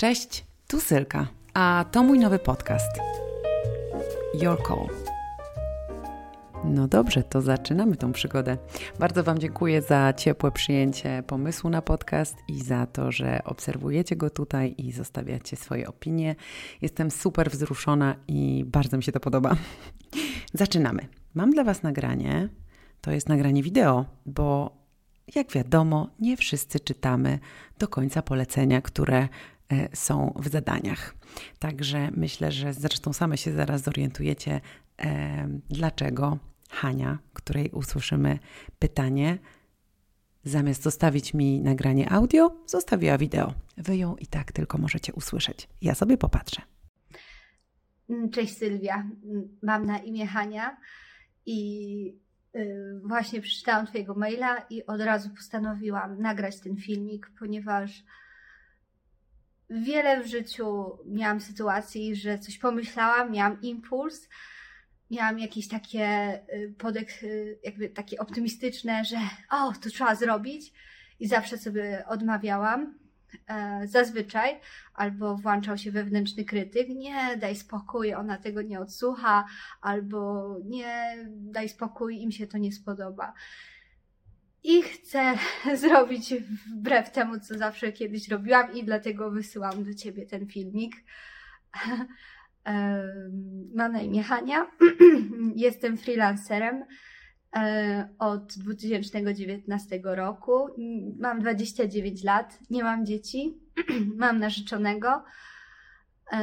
Cześć, tu Sylka, a to mój nowy podcast. Your Call. No dobrze, to zaczynamy tą przygodę. Bardzo Wam dziękuję za ciepłe przyjęcie pomysłu na podcast i za to, że obserwujecie go tutaj i zostawiacie swoje opinie. Jestem super wzruszona i bardzo mi się to podoba. Zaczynamy. Mam dla Was nagranie. To jest nagranie wideo, bo jak wiadomo, nie wszyscy czytamy do końca polecenia, które są w zadaniach. Także myślę, że zresztą same się zaraz zorientujecie, e, dlaczego Hania, której usłyszymy pytanie, zamiast zostawić mi nagranie audio, zostawiła wideo. Wy ją i tak tylko możecie usłyszeć. Ja sobie popatrzę. Cześć Sylwia, mam na imię Hania i Y, właśnie przeczytałam Twojego maila i od razu postanowiłam nagrać ten filmik, ponieważ wiele w życiu miałam sytuacji, że coś pomyślałam, miałam impuls, miałam jakieś takie y, podek, y, jakby takie optymistyczne, że o, to trzeba zrobić i zawsze sobie odmawiałam. E, zazwyczaj, albo włączał się wewnętrzny krytyk, nie, daj spokój, ona tego nie odsłucha, albo nie, daj spokój, im się to nie spodoba. I chcę zrobić wbrew temu, co zawsze kiedyś robiłam, i dlatego wysyłam do ciebie ten filmik. Mam na imię Hania, jestem freelancerem E, od 2019 roku. Mam 29 lat, nie mam dzieci, mam narzeczonego e,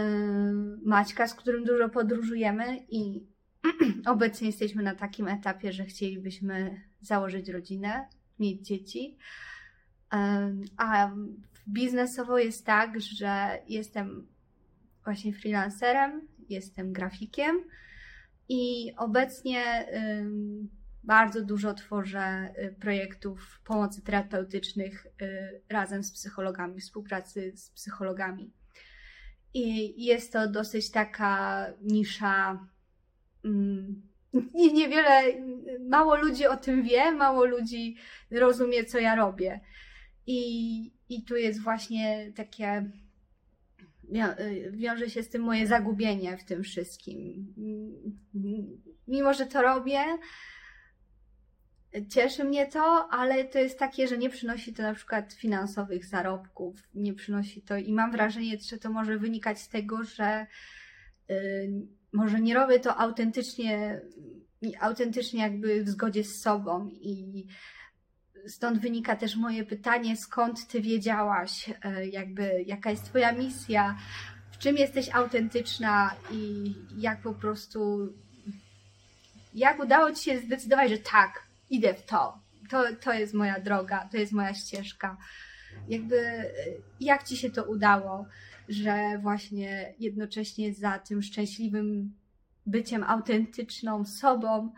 Maćka, z którym dużo podróżujemy i obecnie jesteśmy na takim etapie, że chcielibyśmy założyć rodzinę, mieć dzieci. A biznesowo jest tak, że jestem właśnie freelancerem, jestem grafikiem i obecnie bardzo dużo tworzę y, projektów pomocy terapeutycznych y, razem z psychologami, współpracy z psychologami. I jest to dosyć taka nisza. Mm, niewiele, mało ludzi o tym wie, mało ludzi rozumie, co ja robię. I, i tu jest właśnie takie. Y, wiąże się z tym moje zagubienie w tym wszystkim. Mimo, że to robię, Cieszy mnie to, ale to jest takie, że nie przynosi to na przykład finansowych zarobków, nie przynosi to i mam wrażenie, że to może wynikać z tego, że może nie robię to autentycznie, autentycznie jakby w zgodzie z sobą i stąd wynika też moje pytanie, skąd ty wiedziałaś, yy, jakby jaka jest twoja misja, w czym jesteś autentyczna i jak po prostu, jak udało ci się zdecydować, że tak, idę w to. To, to jest moja droga, to jest moja ścieżka. Jakby, jak ci się to udało, że właśnie jednocześnie za tym szczęśliwym byciem autentyczną sobą,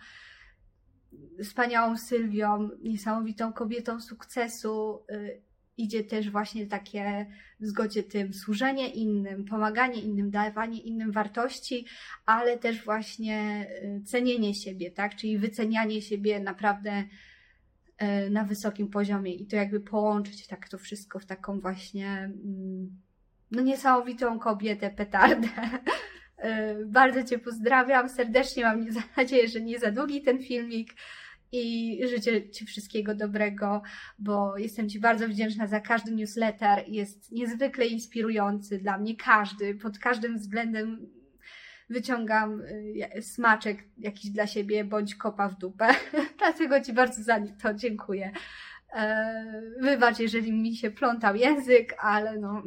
wspaniałą Sylwią, niesamowitą kobietą sukcesu, y, idzie też właśnie takie w zgodzie tym służenie innym, pomaganie innym, dawanie innym wartości, ale też właśnie y, cenienie siebie, tak? Czyli wycenianie siebie naprawdę y, na wysokim poziomie i to jakby połączyć tak to wszystko w taką właśnie mm, no niesamowitą kobietę, petardę. Y, bardzo Cię pozdrawiam serdecznie, mam nadzieję, że nie za długi ten filmik i życzę Ci wszystkiego dobrego, bo jestem Ci bardzo wdzięczna za każdy newsletter. Jest niezwykle inspirujący dla mnie każdy, pod każdym względem wyciągam y, smaczek jakiś dla siebie bądź kopa w dupę. Dlatego Ci bardzo za to dziękuję. E, wybacz, jeżeli mi się plątał język, ale no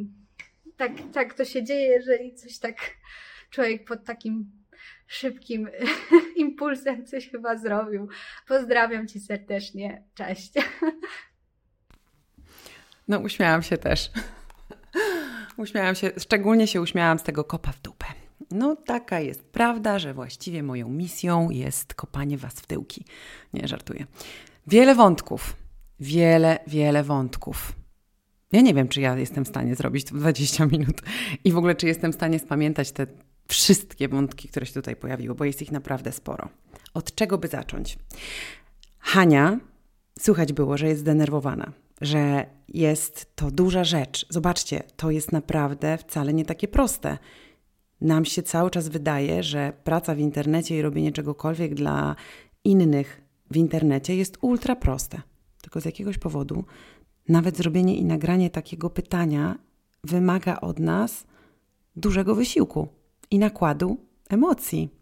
tak, tak to się dzieje, jeżeli coś tak człowiek pod takim szybkim impulsem coś chyba zrobił. Pozdrawiam Cię serdecznie. Cześć. No, uśmiałam się też. Uśmiałam się, szczególnie się uśmiałam z tego kopa w dupę. No, taka jest prawda, że właściwie moją misją jest kopanie Was w tyłki. Nie, żartuję. Wiele wątków. Wiele, wiele wątków. Ja nie wiem, czy ja jestem w stanie zrobić to w 20 minut i w ogóle, czy jestem w stanie spamiętać te wszystkie wątki, które się tutaj pojawiły, bo jest ich naprawdę sporo. Od czego by zacząć? Hania, słychać było, że jest zdenerwowana. że jest to duża rzecz. Zobaczcie, to jest naprawdę wcale nie takie proste. Nam się cały czas wydaje, że praca w internecie i robienie czegokolwiek dla innych w internecie jest ultra proste. Tylko z jakiegoś powodu nawet zrobienie i nagranie takiego pytania wymaga od nas dużego wysiłku i nakładu emocji.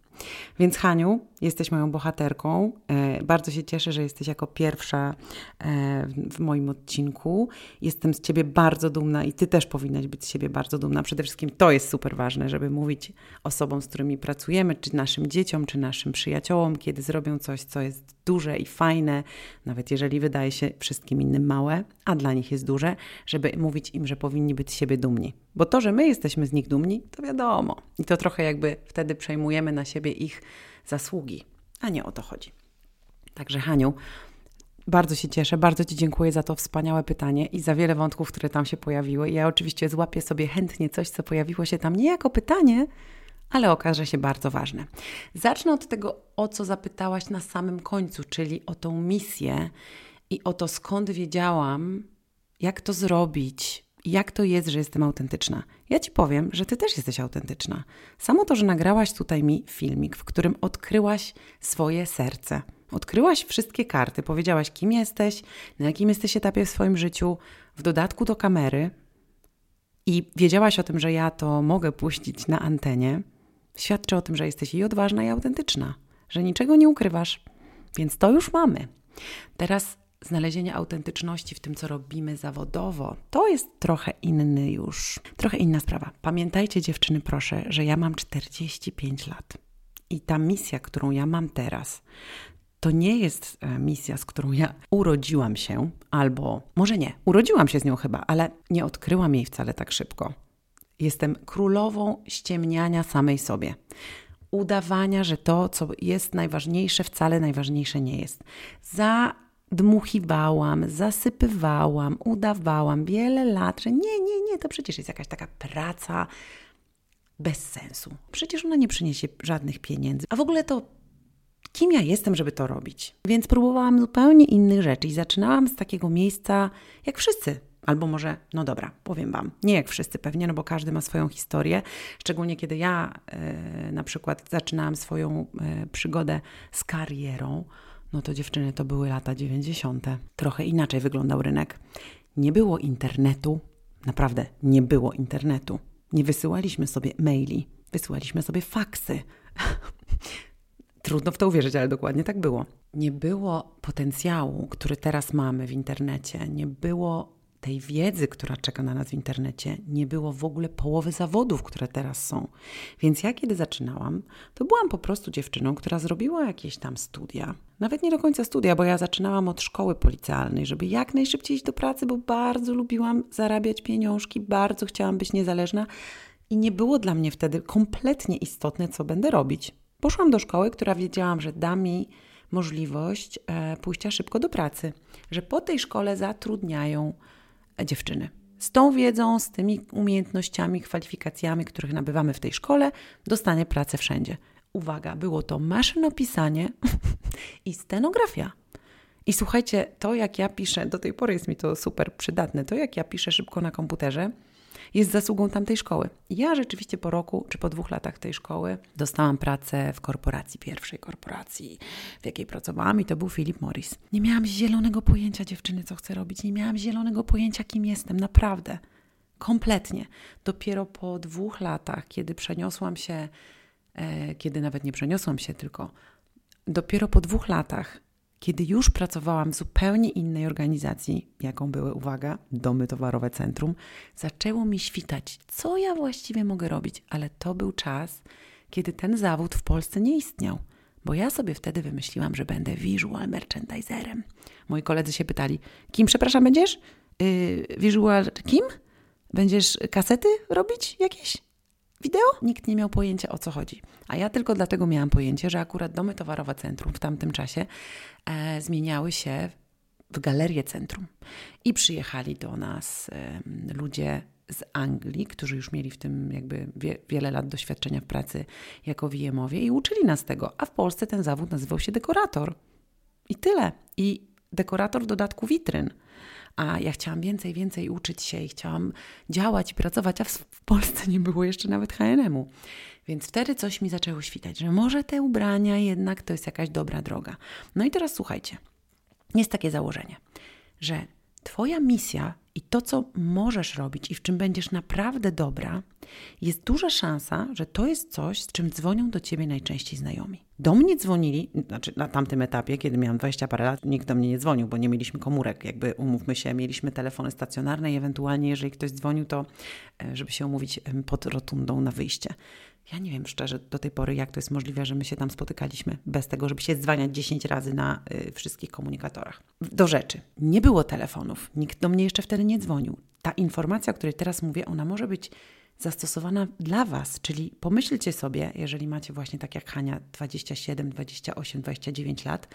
Więc Haniu, jesteś moją bohaterką. E, bardzo się cieszę, że jesteś jako pierwsza e, w moim odcinku. Jestem z Ciebie bardzo dumna i Ty też powinnaś być z siebie bardzo dumna. Przede wszystkim to jest super ważne, żeby mówić osobom, z którymi pracujemy, czy naszym dzieciom, czy naszym przyjaciołom, kiedy zrobią coś, co jest duże i fajne, nawet jeżeli wydaje się wszystkim innym małe, a dla nich jest duże, żeby mówić im, że powinni być z siebie dumni. Bo to, że my jesteśmy z nich dumni, to wiadomo. I to trochę jakby wtedy przejmujemy na siebie ich zasługi, a nie o to chodzi. Także Haniu, bardzo się cieszę, bardzo Ci dziękuję za to wspaniałe pytanie i za wiele wątków, które tam się pojawiły. Ja oczywiście złapię sobie chętnie coś, co pojawiło się tam nie jako pytanie, ale okaże się bardzo ważne. Zacznę od tego, o co zapytałaś na samym końcu, czyli o tą misję i o to, skąd wiedziałam, jak to zrobić, jak to jest, że jestem autentyczna. Ja ci powiem, że ty też jesteś autentyczna. Samo to, że nagrałaś tutaj mi filmik, w którym odkryłaś swoje serce. Odkryłaś wszystkie karty, powiedziałaś, kim jesteś, na jakim jesteś etapie w swoim życiu, w dodatku do kamery i wiedziałaś o tym, że ja to mogę puścić na antenie, świadczy o tym, że jesteś i odważna, i autentyczna, że niczego nie ukrywasz. Więc to już mamy. Teraz znalezienie autentyczności w tym, co robimy zawodowo, to jest trochę inny już, trochę inna sprawa. Pamiętajcie, dziewczyny, proszę, że ja mam 45 lat. I ta misja, którą ja mam teraz, to nie jest e, misja, z którą ja urodziłam się, albo może nie, urodziłam się z nią chyba, ale nie odkryłam jej wcale tak szybko. Jestem królową ściemniania samej sobie. Udawania, że to, co jest najważniejsze, wcale najważniejsze nie jest. Za dmuchiwałam, zasypywałam, udawałam wiele lat, że nie, nie, nie, to przecież jest jakaś taka praca bez sensu. Przecież ona nie przyniesie żadnych pieniędzy. A w ogóle to kim ja jestem, żeby to robić? Więc próbowałam zupełnie innych rzeczy i zaczynałam z takiego miejsca, jak wszyscy. Albo może, no dobra, powiem Wam, nie jak wszyscy pewnie, no bo każdy ma swoją historię. Szczególnie kiedy ja e, na przykład zaczynałam swoją e, przygodę z karierą, no to dziewczyny to były lata 90. Trochę inaczej wyglądał rynek. Nie było internetu, naprawdę nie było internetu. Nie wysyłaliśmy sobie maili, wysyłaliśmy sobie faksy. Trudno w to uwierzyć, ale dokładnie tak było. Nie było potencjału, który teraz mamy w internecie, nie było tej wiedzy, która czeka na nas w internecie, nie było w ogóle połowy zawodów, które teraz są. Więc ja, kiedy zaczynałam, to byłam po prostu dziewczyną, która zrobiła jakieś tam studia. Nawet nie do końca studia, bo ja zaczynałam od szkoły policjalnej, żeby jak najszybciej iść do pracy, bo bardzo lubiłam zarabiać pieniążki, bardzo chciałam być niezależna i nie było dla mnie wtedy kompletnie istotne, co będę robić. Poszłam do szkoły, która wiedziałam, że da mi możliwość e, pójścia szybko do pracy, że po tej szkole zatrudniają dziewczyny. Z tą wiedzą, z tymi umiejętnościami, kwalifikacjami, których nabywamy w tej szkole, dostanie pracę wszędzie. Uwaga, było to maszynopisanie i scenografia. I słuchajcie, to jak ja piszę, do tej pory jest mi to super przydatne, to jak ja piszę szybko na komputerze, jest zasługą tamtej szkoły. Ja rzeczywiście po roku czy po dwóch latach tej szkoły dostałam pracę w korporacji, pierwszej korporacji, w jakiej pracowałam i to był Philip Morris. Nie miałam zielonego pojęcia dziewczyny, co chcę robić, nie miałam zielonego pojęcia, kim jestem, naprawdę. Kompletnie. Dopiero po dwóch latach, kiedy przeniosłam się, e, kiedy nawet nie przeniosłam się, tylko dopiero po dwóch latach kiedy już pracowałam w zupełnie innej organizacji, jaką były, uwaga, Domy Towarowe Centrum, zaczęło mi świtać, co ja właściwie mogę robić, ale to był czas, kiedy ten zawód w Polsce nie istniał, bo ja sobie wtedy wymyśliłam, że będę visual merchandiserem. Moi koledzy się pytali, kim, przepraszam, będziesz? Yy, visual, kim? Będziesz kasety robić jakieś? Wideo? Nikt nie miał pojęcia o co chodzi. A ja tylko dlatego miałam pojęcie, że akurat domy towarowe centrum w tamtym czasie e, zmieniały się w galerię centrum. I przyjechali do nas e, ludzie z Anglii, którzy już mieli w tym jakby wie, wiele lat doświadczenia w pracy jako VM-owie i uczyli nas tego. A w Polsce ten zawód nazywał się dekorator. I tyle. I dekorator w dodatku witryn a ja chciałam więcej, więcej uczyć się i chciałam działać i pracować, a w, w Polsce nie było jeszcze nawet H&M-u. Więc wtedy coś mi zaczęło świtać, że może te ubrania jednak to jest jakaś dobra droga. No i teraz słuchajcie, jest takie założenie, że Twoja misja i to, co możesz robić i w czym będziesz naprawdę dobra, jest duża szansa, że to jest coś, z czym dzwonią do ciebie najczęściej znajomi. Do mnie dzwonili, znaczy na tamtym etapie, kiedy miałam 20 parę lat, nikt do mnie nie dzwonił, bo nie mieliśmy komórek, jakby umówmy się, mieliśmy telefony stacjonarne i ewentualnie, jeżeli ktoś dzwonił, to e, żeby się umówić pod rotundą na wyjście. Ja nie wiem szczerze do tej pory, jak to jest możliwe, że my się tam spotykaliśmy bez tego, żeby się dzwaniać 10 razy na y, wszystkich komunikatorach. Do rzeczy. Nie było telefonów, nikt do mnie jeszcze wtedy nie dzwonił. Ta informacja, o której teraz mówię, ona może być zastosowana dla Was, czyli pomyślcie sobie, jeżeli macie właśnie tak jak Hania 27, 28, 29 lat,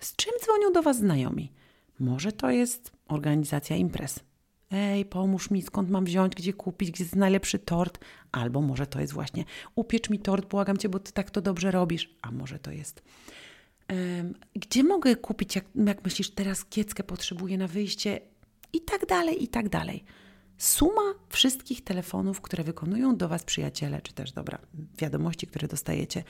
z czym dzwonią do Was znajomi? Może to jest organizacja imprez, Ej, pomóż mi, skąd mam wziąć, gdzie kupić, gdzie jest najlepszy tort. Albo może to jest właśnie, upiecz mi tort, błagam cię, bo ty tak to dobrze robisz. A może to jest, gdzie mogę kupić, jak, jak myślisz, teraz kieckę potrzebuję na wyjście i tak dalej, i tak dalej. Suma wszystkich telefonów, które wykonują do Was przyjaciele, czy też dobra, wiadomości, które dostajecie,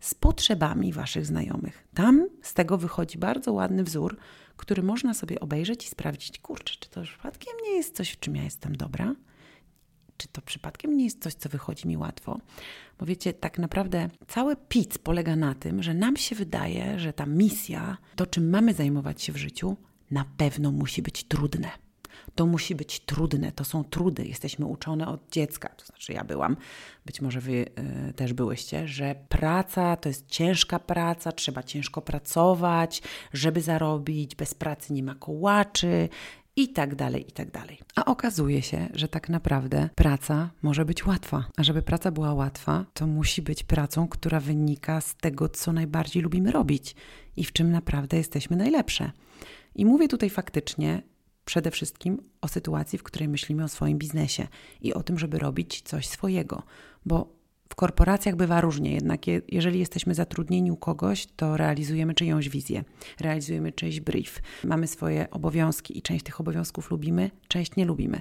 z potrzebami Waszych znajomych. Tam z tego wychodzi bardzo ładny wzór, który można sobie obejrzeć i sprawdzić, kurczę, czy to przypadkiem nie jest coś, w czym ja jestem dobra? Czy to przypadkiem nie jest coś, co wychodzi mi łatwo? Bo wiecie, tak naprawdę cały pic polega na tym, że nam się wydaje, że ta misja, to czym mamy zajmować się w życiu, na pewno musi być trudne. To musi być trudne, to są trudy. Jesteśmy uczone od dziecka, to znaczy ja byłam, być może wy y, też byłyście, że praca to jest ciężka praca, trzeba ciężko pracować, żeby zarobić, bez pracy nie ma kołaczy, i tak dalej, i tak dalej. A okazuje się, że tak naprawdę praca może być łatwa. A żeby praca była łatwa, to musi być pracą, która wynika z tego, co najbardziej lubimy robić i w czym naprawdę jesteśmy najlepsze. I mówię tutaj faktycznie przede wszystkim o sytuacji, w której myślimy o swoim biznesie i o tym, żeby robić coś swojego, bo w korporacjach bywa różnie, jednak jeżeli jesteśmy zatrudnieni u kogoś, to realizujemy czyjąś wizję, realizujemy czyjś brief, mamy swoje obowiązki i część tych obowiązków lubimy, część nie lubimy.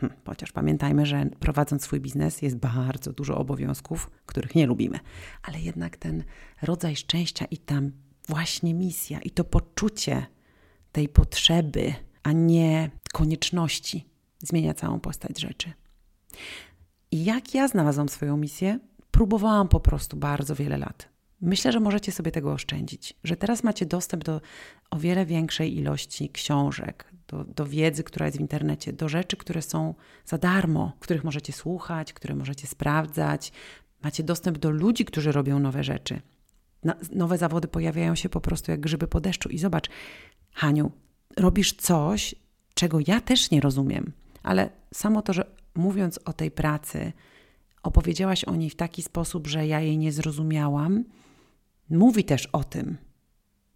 Hm, chociaż pamiętajmy, że prowadząc swój biznes jest bardzo dużo obowiązków, których nie lubimy, ale jednak ten rodzaj szczęścia i tam właśnie misja i to poczucie tej potrzeby, a nie konieczności, zmienia całą postać rzeczy. I jak ja znalazłam swoją misję? Próbowałam po prostu bardzo wiele lat. Myślę, że możecie sobie tego oszczędzić, że teraz macie dostęp do o wiele większej ilości książek, do, do, wiedzy, która jest w internecie, do rzeczy, które są za darmo, których możecie słuchać, które możecie sprawdzać. Macie dostęp do ludzi, którzy robią nowe rzeczy. nowe zawody pojawiają się po prostu jak grzyby po deszczu. I zobacz, Haniu, robisz coś, czego ja też nie rozumiem, ale samo to, że mówiąc o tej pracy, opowiedziałaś o niej w taki sposób, że ja jej nie zrozumiałam, mówi też o tym,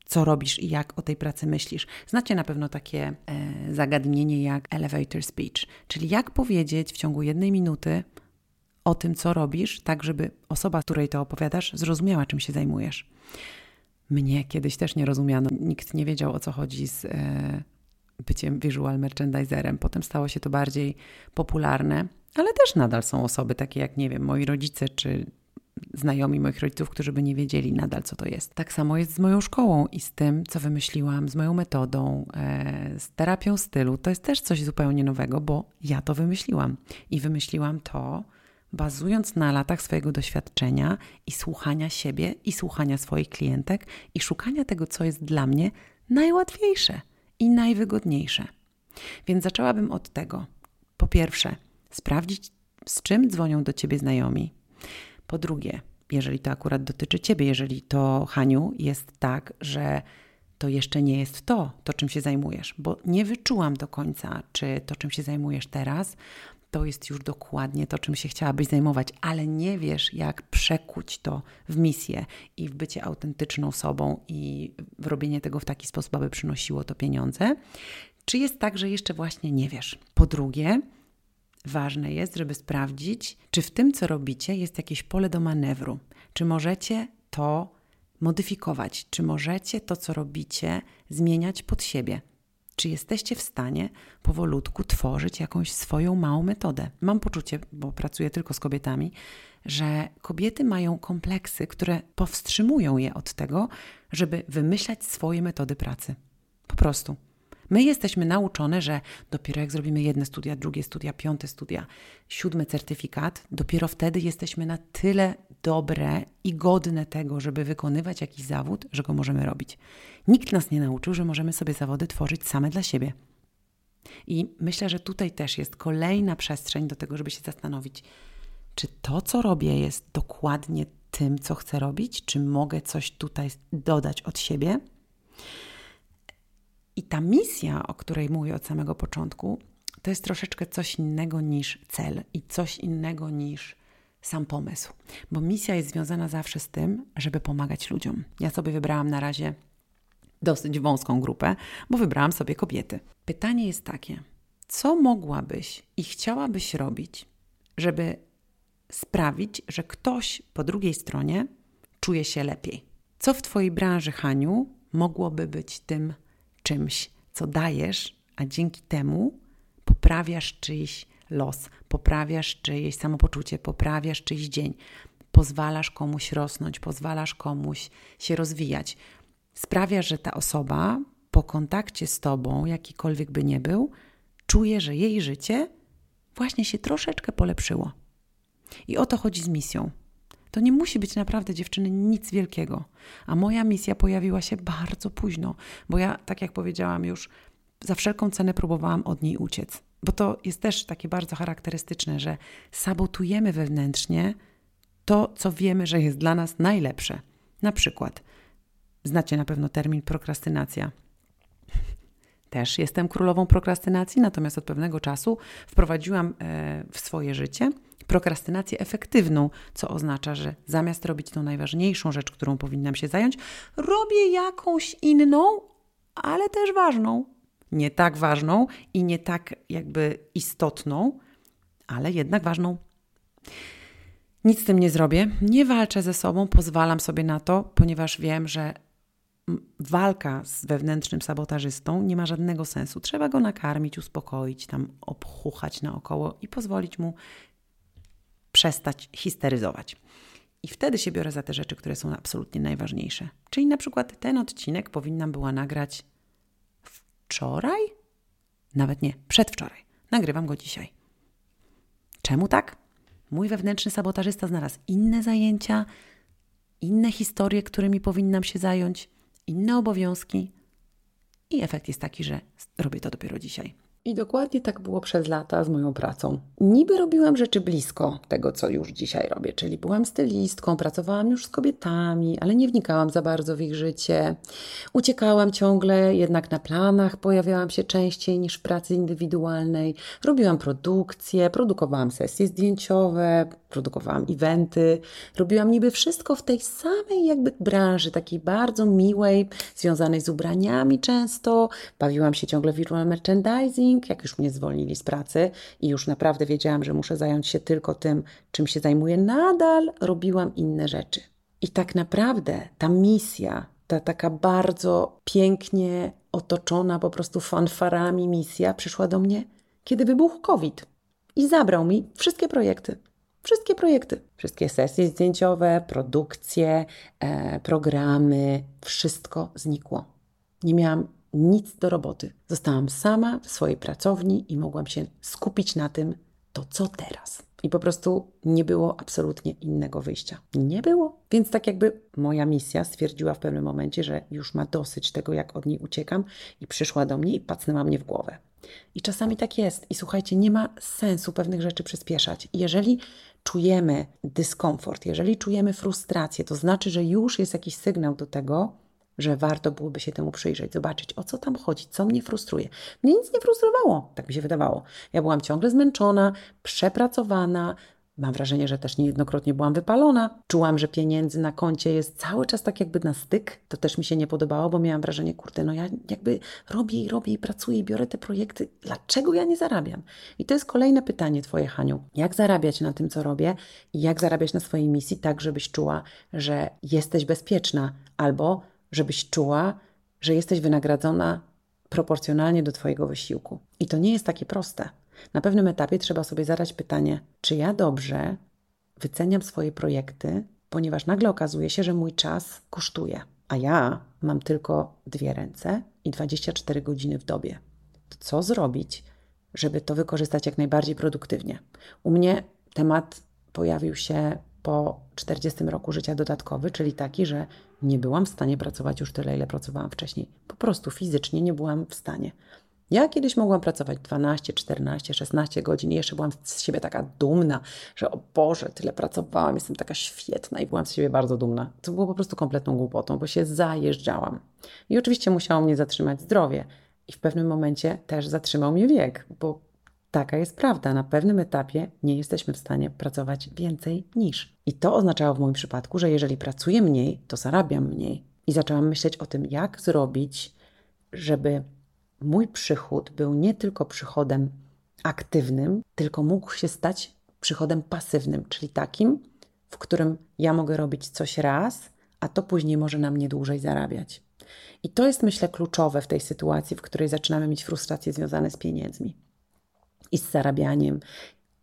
co robisz i jak o tej pracy myślisz. Znacie na pewno takie e, zagadnienie jak elevator speech, czyli jak powiedzieć w ciągu jednej minuty o tym, co robisz, tak żeby osoba, której to opowiadasz, zrozumiała, czym się zajmujesz. Mnie kiedyś też nie rozumiano. Nikt nie wiedział o co chodzi z e, byciem visual merchandiserem. Potem stało się to bardziej popularne, ale też nadal są osoby takie jak, nie wiem, moi rodzice czy znajomi moich rodziców, którzy by nie wiedzieli nadal, co to jest. Tak samo jest z moją szkołą i z tym, co wymyśliłam, z moją metodą, e, z terapią stylu. To jest też coś zupełnie nowego, bo ja to wymyśliłam. I wymyśliłam to bazując na latach swojego doświadczenia i słuchania siebie i słuchania swoich klientek i szukania tego, co jest dla mnie najłatwiejsze i najwygodniejsze. Więc zaczęłabym od tego. Po pierwsze, sprawdzić, z czym dzwonią do ciebie znajomi. Po drugie, jeżeli to akurat dotyczy ciebie, jeżeli to, Haniu, jest tak, że to jeszcze nie jest to, to czym się zajmujesz, bo nie wyczułam do końca, czy to, czym się zajmujesz teraz, to jest już dokładnie to, czym się chciałabyś zajmować, ale nie wiesz, jak przekuć to w misję i w bycie autentyczną sobą i w robienie tego w taki sposób, aby przynosiło to pieniądze, czy jest tak, że jeszcze właśnie nie wiesz? Po drugie, ważne jest, żeby sprawdzić, czy w tym, co robicie, jest jakieś pole do manewru, czy możecie to modyfikować, czy możecie to, co robicie, zmieniać pod siebie czy jesteście w stanie powolutku tworzyć jakąś swoją małą metodę. Mam poczucie, bo pracuję tylko z kobietami, że kobiety mają kompleksy, które powstrzymują je od tego, żeby wymyślać swoje metody pracy. Po prostu. My jesteśmy nauczone, że dopiero jak zrobimy jedne studia, drugie studia, piąte studia, siódmy certyfikat, dopiero wtedy jesteśmy na tyle dobre i godne tego, żeby wykonywać jakiś zawód, że go możemy robić. Nikt nas nie nauczył, że możemy sobie zawody tworzyć same dla siebie. I myślę, że tutaj też jest kolejna przestrzeń do tego, żeby się zastanowić, czy to, co robię, jest dokładnie tym, co chcę robić, czy mogę coś tutaj dodać od siebie. I ta misja, o której mówię od samego początku, to jest troszeczkę coś innego niż cel i coś innego niż sam pomysł, bo misja jest związana zawsze z tym, żeby pomagać ludziom. Ja sobie wybrałam na razie dosyć wąską grupę, bo wybrałam sobie kobiety. Pytanie jest takie: co mogłabyś i chciałabyś robić, żeby sprawić, że ktoś po drugiej stronie czuje się lepiej? Co w Twojej branży, Haniu, mogłoby być tym czymś, co dajesz, a dzięki temu poprawiasz czyjś los, poprawiasz czyjeś samopoczucie, poprawiasz czyjś dzień, pozwalasz komuś rosnąć, pozwalasz komuś się rozwijać. Sprawia, że ta osoba po kontakcie z tobą, jakikolwiek by nie był, czuje, że jej życie właśnie się troszeczkę polepszyło. I o to chodzi z misją. To nie musi być naprawdę dziewczyny nic wielkiego. A moja misja pojawiła się bardzo późno, bo ja, tak jak powiedziałam już, za wszelką cenę próbowałam od niej uciec. Bo to jest też takie bardzo charakterystyczne, że sabotujemy wewnętrznie to, co wiemy, że jest dla nas najlepsze. Na przykład, znacie na pewno termin prokrastynacja. Też jestem królową prokrastynacji, natomiast od pewnego czasu wprowadziłam e, w swoje życie prokrastynację efektywną, co oznacza, że zamiast robić tą najważniejszą rzecz, którą powinnam się zająć, robię jakąś inną, ale też ważną. Nie tak ważną i nie tak jakby istotną, ale jednak ważną. Nic z tym nie zrobię, nie walczę ze sobą, pozwalam sobie na to, ponieważ wiem, że walka z wewnętrznym sabotażystą nie ma żadnego sensu. Trzeba go nakarmić, uspokoić, tam obchuchać naokoło i pozwolić mu przestać histeryzować. I wtedy się biorę za te rzeczy, które są absolutnie najważniejsze. Czyli na przykład ten odcinek powinnam była nagrać wczoraj? Nawet nie, przedwczoraj. Nagrywam go dzisiaj. Czemu tak? Mój wewnętrzny sabotażysta znalazł inne zajęcia, inne historie, którymi powinnam się zająć, inne obowiązki. I efekt jest taki, że robię to dopiero dzisiaj. I dokładnie tak było przez lata z moją pracą. Niby robiłam rzeczy blisko tego, co już dzisiaj robię, czyli byłam stylistką, pracowałam już z kobietami, ale nie wnikałam za bardzo w ich życie. Uciekałam ciągle, jednak na planach pojawiałam się częściej niż w pracy indywidualnej. Robiłam produkcje, produkowałam sesje zdjęciowe, produkowałam eventy, robiłam niby wszystko w tej samej jakby branży, takiej bardzo miłej, związanej z ubraniami często. Bawiłam się ciągle virtual merchandising, jak już mnie zwolnili z pracy i już naprawdę wiedziałam, że muszę zająć się tylko tym, czym się zajmuję. Nadal robiłam inne rzeczy. I tak naprawdę ta misja, ta taka bardzo pięknie otoczona po prostu fanfarami misja przyszła do mnie, kiedy wybuchł COVID i zabrał mi wszystkie projekty. Wszystkie projekty, wszystkie sesje zdjęciowe, produkcje, e, programy, wszystko znikło. Nie miałam nic do roboty. Zostałam sama w swojej pracowni i mogłam się skupić na tym, to co teraz. I po prostu nie było absolutnie innego wyjścia. Nie było. Więc tak jakby moja misja stwierdziła w pewnym momencie, że już ma dosyć tego, jak od niej uciekam, i przyszła do mnie i pacnęła mnie w głowę. I czasami tak jest. I słuchajcie, nie ma sensu pewnych rzeczy przyspieszać. jeżeli czujemy dyskomfort, jeżeli czujemy frustrację, to znaczy, że już jest jakiś sygnał do tego, że warto byłoby się temu przyjrzeć, zobaczyć, o co tam chodzi, co mnie frustruje. Mnie nic nie frustrowało, tak mi się wydawało. Ja byłam ciągle zmęczona, przepracowana, Mam wrażenie, że też niejednokrotnie byłam wypalona. Czułam, że pieniędzy na koncie jest cały czas tak jakby na styk. To też mi się nie podobało, bo miałam wrażenie, kurde, no ja jakby robię i robię i pracuję i biorę te projekty. Dlaczego ja nie zarabiam? I to jest kolejne pytanie Twoje, Haniu. Jak zarabiać na tym, co robię i jak zarabiać na swojej misji tak, żebyś czuła, że jesteś bezpieczna albo żebyś czuła, że jesteś wynagradzona proporcjonalnie do Twojego wysiłku. I to nie jest takie proste. Na pewnym etapie trzeba sobie zadać pytanie, czy ja dobrze wyceniam swoje projekty, ponieważ nagle okazuje się, że mój czas kosztuje, a ja mam tylko dwie ręce i 24 godziny w dobie. To co zrobić, żeby to wykorzystać jak najbardziej produktywnie? U mnie temat pojawił się po 40 roku życia dodatkowy, czyli taki, że nie byłam w stanie pracować już tyle, ile pracowałam wcześniej. Po prostu fizycznie nie byłam w stanie. Ja kiedyś mogłam pracować 12, 14, 16 godzin i jeszcze byłam z siebie taka dumna, że o Boże, tyle pracowałam, jestem taka świetna i byłam z siebie bardzo dumna. To było po prostu kompletną głupotą, bo się zajeżdżałam. I oczywiście musiało mnie zatrzymać zdrowie. I w pewnym momencie też zatrzymał mnie wiek, bo taka jest prawda. Na pewnym etapie nie jesteśmy w stanie pracować więcej niż. I to oznaczało w moim przypadku, że jeżeli pracuję mniej, to zarabiam mniej. I zaczęłam myśleć o tym, jak zrobić, żeby mój przychód był nie tylko przychodem aktywnym, tylko mógł się stać przychodem pasywnym, czyli takim, w którym ja mogę robić coś raz, a to później może na mnie dłużej zarabiać. I to jest, myślę, kluczowe w tej sytuacji, w której zaczynamy mieć frustracje związane z pieniędzmi i z zarabianiem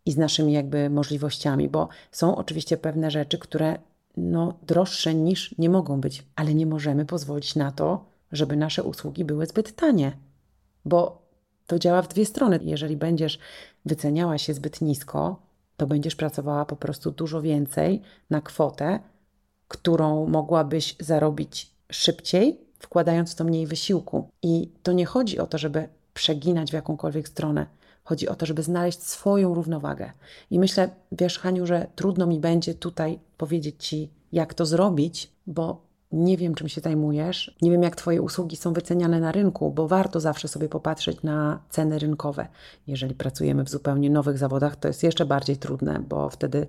i z naszymi jakby możliwościami, bo są oczywiście pewne rzeczy, które no, droższe niż nie mogą być, ale nie możemy pozwolić na to, żeby nasze usługi były zbyt tanie bo to działa w dwie strony. Jeżeli będziesz wyceniała się zbyt nisko, to będziesz pracowała po prostu dużo więcej na kwotę, którą mogłabyś zarobić szybciej, wkładając w to mniej wysiłku. I to nie chodzi o to, żeby przeginać w jakąkolwiek stronę. Chodzi o to, żeby znaleźć swoją równowagę. I myślę, wiesz, Haniu, że trudno mi będzie tutaj powiedzieć Ci, jak to zrobić, bo nie wiem, czym się zajmujesz, nie wiem, jak Twoje usługi są wyceniane na rynku, bo warto zawsze sobie popatrzeć na ceny rynkowe. Jeżeli pracujemy w zupełnie nowych zawodach, to jest jeszcze bardziej trudne, bo wtedy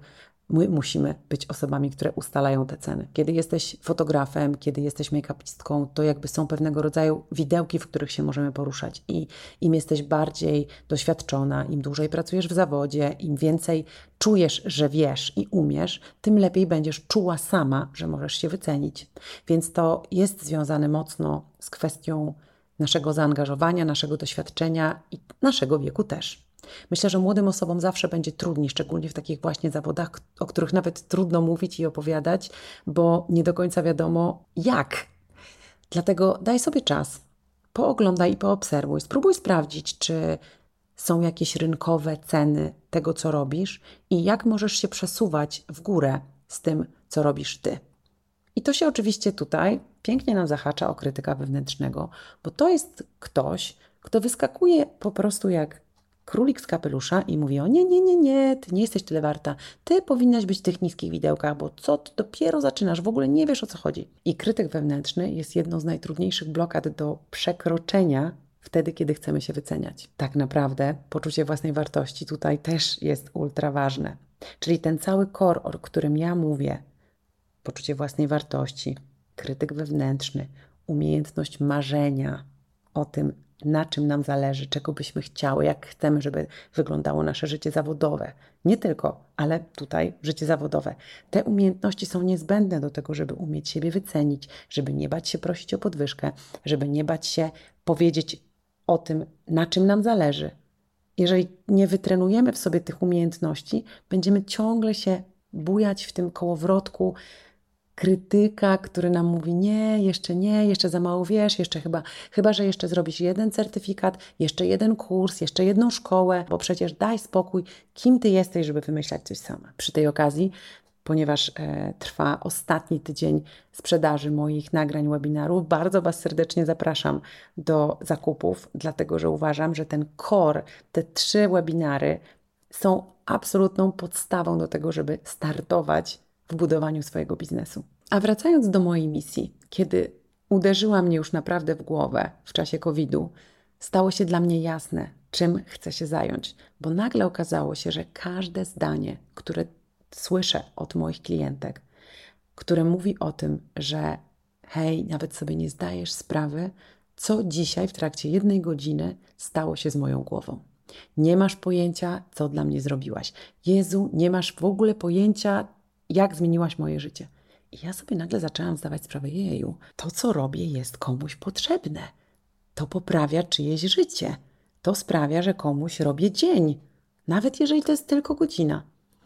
My musimy być osobami, które ustalają te ceny. Kiedy jesteś fotografem, kiedy jesteś make-upistką, to jakby są pewnego rodzaju widełki, w których się możemy poruszać. I im jesteś bardziej doświadczona, im dłużej pracujesz w zawodzie, im więcej czujesz, że wiesz i umiesz, tym lepiej będziesz czuła sama, że możesz się wycenić. Więc to jest związane mocno z kwestią naszego zaangażowania, naszego doświadczenia i naszego wieku też. Myślę, że młodym osobom zawsze będzie trudniej, szczególnie w takich właśnie zawodach, o których nawet trudno mówić i opowiadać, bo nie do końca wiadomo jak. Dlatego daj sobie czas, pooglądaj i poobserwuj, spróbuj sprawdzić, czy są jakieś rynkowe ceny tego, co robisz i jak możesz się przesuwać w górę z tym, co robisz ty. I to się oczywiście tutaj pięknie nam zahacza o krytyka wewnętrznego, bo to jest ktoś, kto wyskakuje po prostu jak królik z kapelusza i mówi o nie, nie, nie, nie, ty nie jesteś tyle warta, ty powinnaś być w tych niskich widełkach, bo co, ty dopiero zaczynasz, w ogóle nie wiesz o co chodzi. I krytyk wewnętrzny jest jedną z najtrudniejszych blokad do przekroczenia wtedy, kiedy chcemy się wyceniać. Tak naprawdę poczucie własnej wartości tutaj też jest ultra ważne. Czyli ten cały kor, o którym ja mówię, poczucie własnej wartości, krytyk wewnętrzny, umiejętność marzenia o tym, na czym nam zależy, czego byśmy chciały, jak chcemy, żeby wyglądało nasze życie zawodowe. Nie tylko, ale tutaj życie zawodowe. Te umiejętności są niezbędne do tego, żeby umieć siebie wycenić, żeby nie bać się prosić o podwyżkę, żeby nie bać się powiedzieć o tym, na czym nam zależy. Jeżeli nie wytrenujemy w sobie tych umiejętności, będziemy ciągle się bujać w tym kołowrotku krytyka, który nam mówi: Nie, jeszcze nie, jeszcze za mało wiesz, jeszcze chyba, chyba, że jeszcze zrobisz jeden certyfikat, jeszcze jeden kurs, jeszcze jedną szkołę, bo przecież daj spokój, kim ty jesteś, żeby wymyślać coś sama. Przy tej okazji, ponieważ e, trwa ostatni tydzień sprzedaży moich nagrań webinarów, bardzo Was serdecznie zapraszam do zakupów, dlatego że uważam, że ten core, te trzy webinary są absolutną podstawą do tego, żeby startować w budowaniu swojego biznesu. A wracając do mojej misji, kiedy uderzyła mnie już naprawdę w głowę w czasie COVID-u, stało się dla mnie jasne, czym chcę się zająć, bo nagle okazało się, że każde zdanie, które słyszę od moich klientek, które mówi o tym, że hej, nawet sobie nie zdajesz sprawy, co dzisiaj w trakcie jednej godziny stało się z moją głową. Nie masz pojęcia, co dla mnie zrobiłaś. Jezu, nie masz w ogóle pojęcia, jak zmieniłaś moje życie. I ja sobie nagle zaczęłam zdawać sprawę, jeju, to co robię jest komuś potrzebne. to poprawia czyjeś życie. To sprawia, że komuś robię dzień, nawet jeżeli to jest tylko godzina.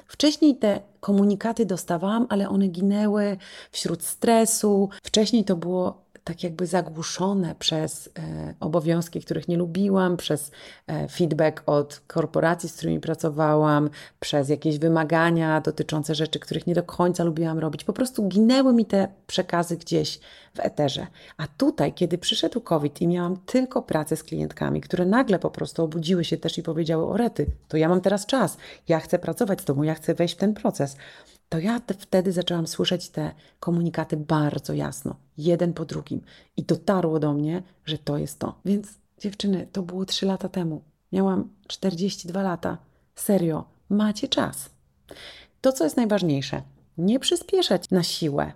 Wcześniej te komunikaty dostawałam, ale one ginęły wśród stresu. Wcześniej to było tak jakby zagłuszone przez e, obowiązki, których nie lubiłam, przez e, feedback od korporacji, z którymi pracowałam, przez jakieś wymagania dotyczące rzeczy, których nie do końca lubiłam robić. Po prostu ginęły mi te przekazy gdzieś w eterze. A tutaj, kiedy przyszedł COVID i miałam tylko pracę z klientkami, które nagle po prostu obudziły się też i powiedziały: O rety, to ja mam teraz czas, ja chcę pracować z Tobą, ja chcę wejść w ten proces to ja te, wtedy zaczęłam słyszeć te komunikaty bardzo jasno, jeden po drugim. I dotarło do mnie, że to jest to. Więc dziewczyny, to było 3 lata temu. Miałam 42 lata. Serio, macie czas. To, co jest najważniejsze, nie przyspieszać na siłę.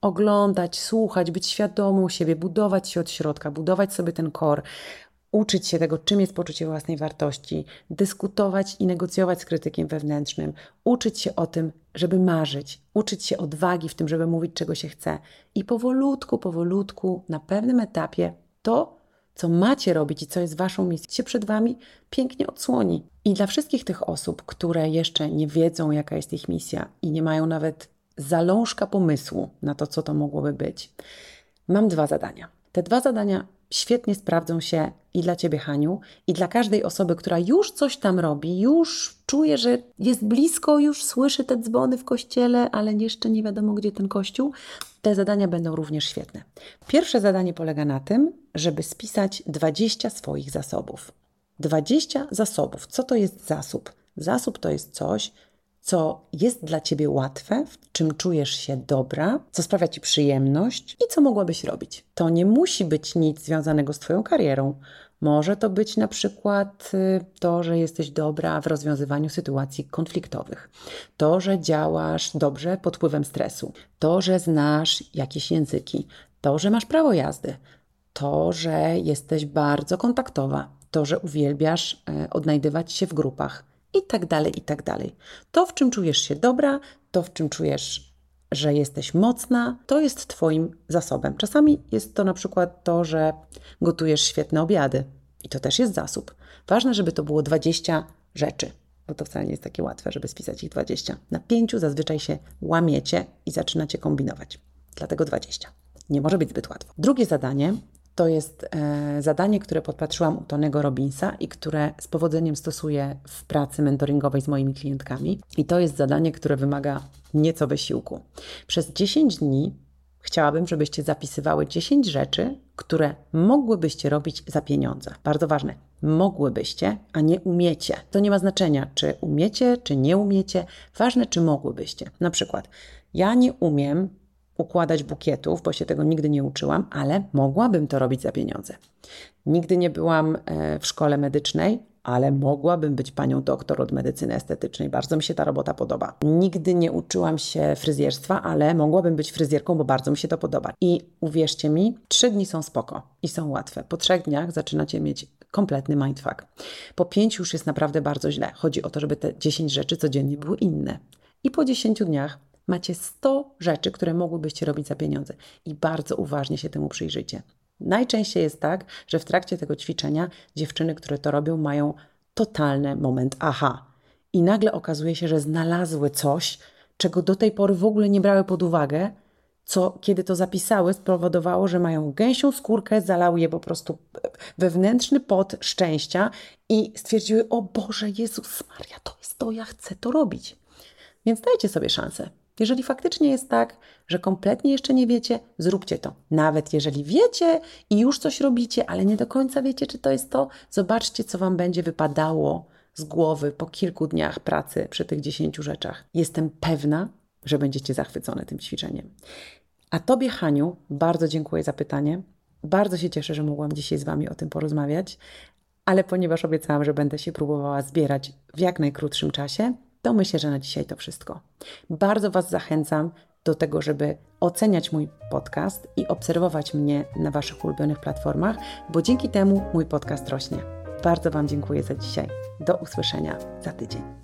Oglądać, słuchać, być świadomą siebie, budować się od środka, budować sobie ten kor, uczyć się tego, czym jest poczucie własnej wartości, dyskutować i negocjować z krytykiem wewnętrznym, uczyć się o tym, żeby marzyć, uczyć się odwagi w tym, żeby mówić, czego się chce. I powolutku, powolutku, na pewnym etapie to, co macie robić i co jest waszą misją, się przed wami pięknie odsłoni. I dla wszystkich tych osób, które jeszcze nie wiedzą, jaka jest ich misja i nie mają nawet zalążka pomysłu na to, co to mogłoby być, mam dwa zadania. Te dwa zadania świetnie sprawdzą się i dla Ciebie, Haniu, i dla każdej osoby, która już coś tam robi, już czuje, że jest blisko, już słyszy te dzwony w kościele, ale jeszcze nie wiadomo, gdzie ten kościół. Te zadania będą również świetne. Pierwsze zadanie polega na tym, żeby spisać 20 swoich zasobów. 20 zasobów. Co to jest zasób? Zasób to jest coś, co jest dla ciebie łatwe, w czym czujesz się dobra, co sprawia ci przyjemność i co mogłabyś robić. To nie musi być nic związanego z Twoją karierą. Może to być na przykład y, to, że jesteś dobra w rozwiązywaniu sytuacji konfliktowych, to, że działasz dobrze pod wpływem stresu, to, że znasz jakieś języki, to, że masz prawo jazdy, to, że jesteś bardzo kontaktowa, to, że uwielbiasz e, odnajdywać się w grupach, i tak dalej, i tak dalej. To, w czym czujesz się dobra, to, w czym czujesz, że jesteś mocna, to jest Twoim zasobem. Czasami jest to na przykład to, że gotujesz świetne obiady i to też jest zasób. Ważne, żeby to było 20 rzeczy, bo to wcale nie jest takie łatwe, żeby spisać ich 20. Na pięciu zazwyczaj się łamiecie i zaczynacie kombinować. Dlatego 20. Nie może być zbyt łatwo. Drugie zadanie to jest e, zadanie, które podpatrzyłam u Tonego Robinsa i które z powodzeniem stosuję w pracy mentoringowej z moimi klientkami. I to jest zadanie, które wymaga nieco wysiłku. Przez 10 dni chciałabym, żebyście zapisywały 10 rzeczy, które mogłybyście robić za pieniądze. Bardzo ważne. Mogłybyście, a nie umiecie. To nie ma znaczenia, czy umiecie, czy nie umiecie. Ważne, czy mogłybyście. Na przykład, ja nie umiem układać bukietów, bo się tego nigdy nie uczyłam, ale mogłabym to robić za pieniądze. Nigdy nie byłam e, w szkole medycznej, ale mogłabym być panią doktor od medycyny estetycznej. Bardzo mi się ta robota podoba. Nigdy nie uczyłam się fryzjerstwa, ale mogłabym być fryzjerką, bo bardzo mi się to podoba. I uwierzcie mi, trzy dni są spoko i są łatwe. Po trzech dniach zaczynacie mieć kompletny mindfuck. Po pięciu już jest naprawdę bardzo źle. Chodzi o to, żeby te dziesięć rzeczy codziennie były inne. I po dziesięciu dniach Macie 100 rzeczy, które mogłybyście robić za pieniądze i bardzo uważnie się temu przyjrzyjcie. Najczęściej jest tak, że w trakcie tego ćwiczenia dziewczyny, które to robią, mają totalny moment aha. I nagle okazuje się, że znalazły coś, czego do tej pory w ogóle nie brały pod uwagę, co kiedy to zapisały, spowodowało, że mają gęsią skórkę, zalał je po prostu wewnętrzny pot szczęścia i stwierdziły: O Boże, Jezus Maria, to jest to, ja chcę to robić. Więc dajcie sobie szansę. Jeżeli faktycznie jest tak, że kompletnie jeszcze nie wiecie, zróbcie to. Nawet jeżeli wiecie i już coś robicie, ale nie do końca wiecie, czy to jest to, zobaczcie, co Wam będzie wypadało z głowy po kilku dniach pracy przy tych dziesięciu rzeczach. Jestem pewna, że będziecie zachwycone tym ćwiczeniem. A Tobie, Haniu, bardzo dziękuję za pytanie. Bardzo się cieszę, że mogłam dzisiaj z Wami o tym porozmawiać, ale ponieważ obiecałam, że będę się próbowała zbierać w jak najkrótszym czasie, to myślę, że na dzisiaj to wszystko. Bardzo Was zachęcam do tego, żeby oceniać mój podcast i obserwować mnie na Waszych ulubionych platformach, bo dzięki temu mój podcast rośnie. Bardzo Wam dziękuję za dzisiaj. Do usłyszenia za tydzień.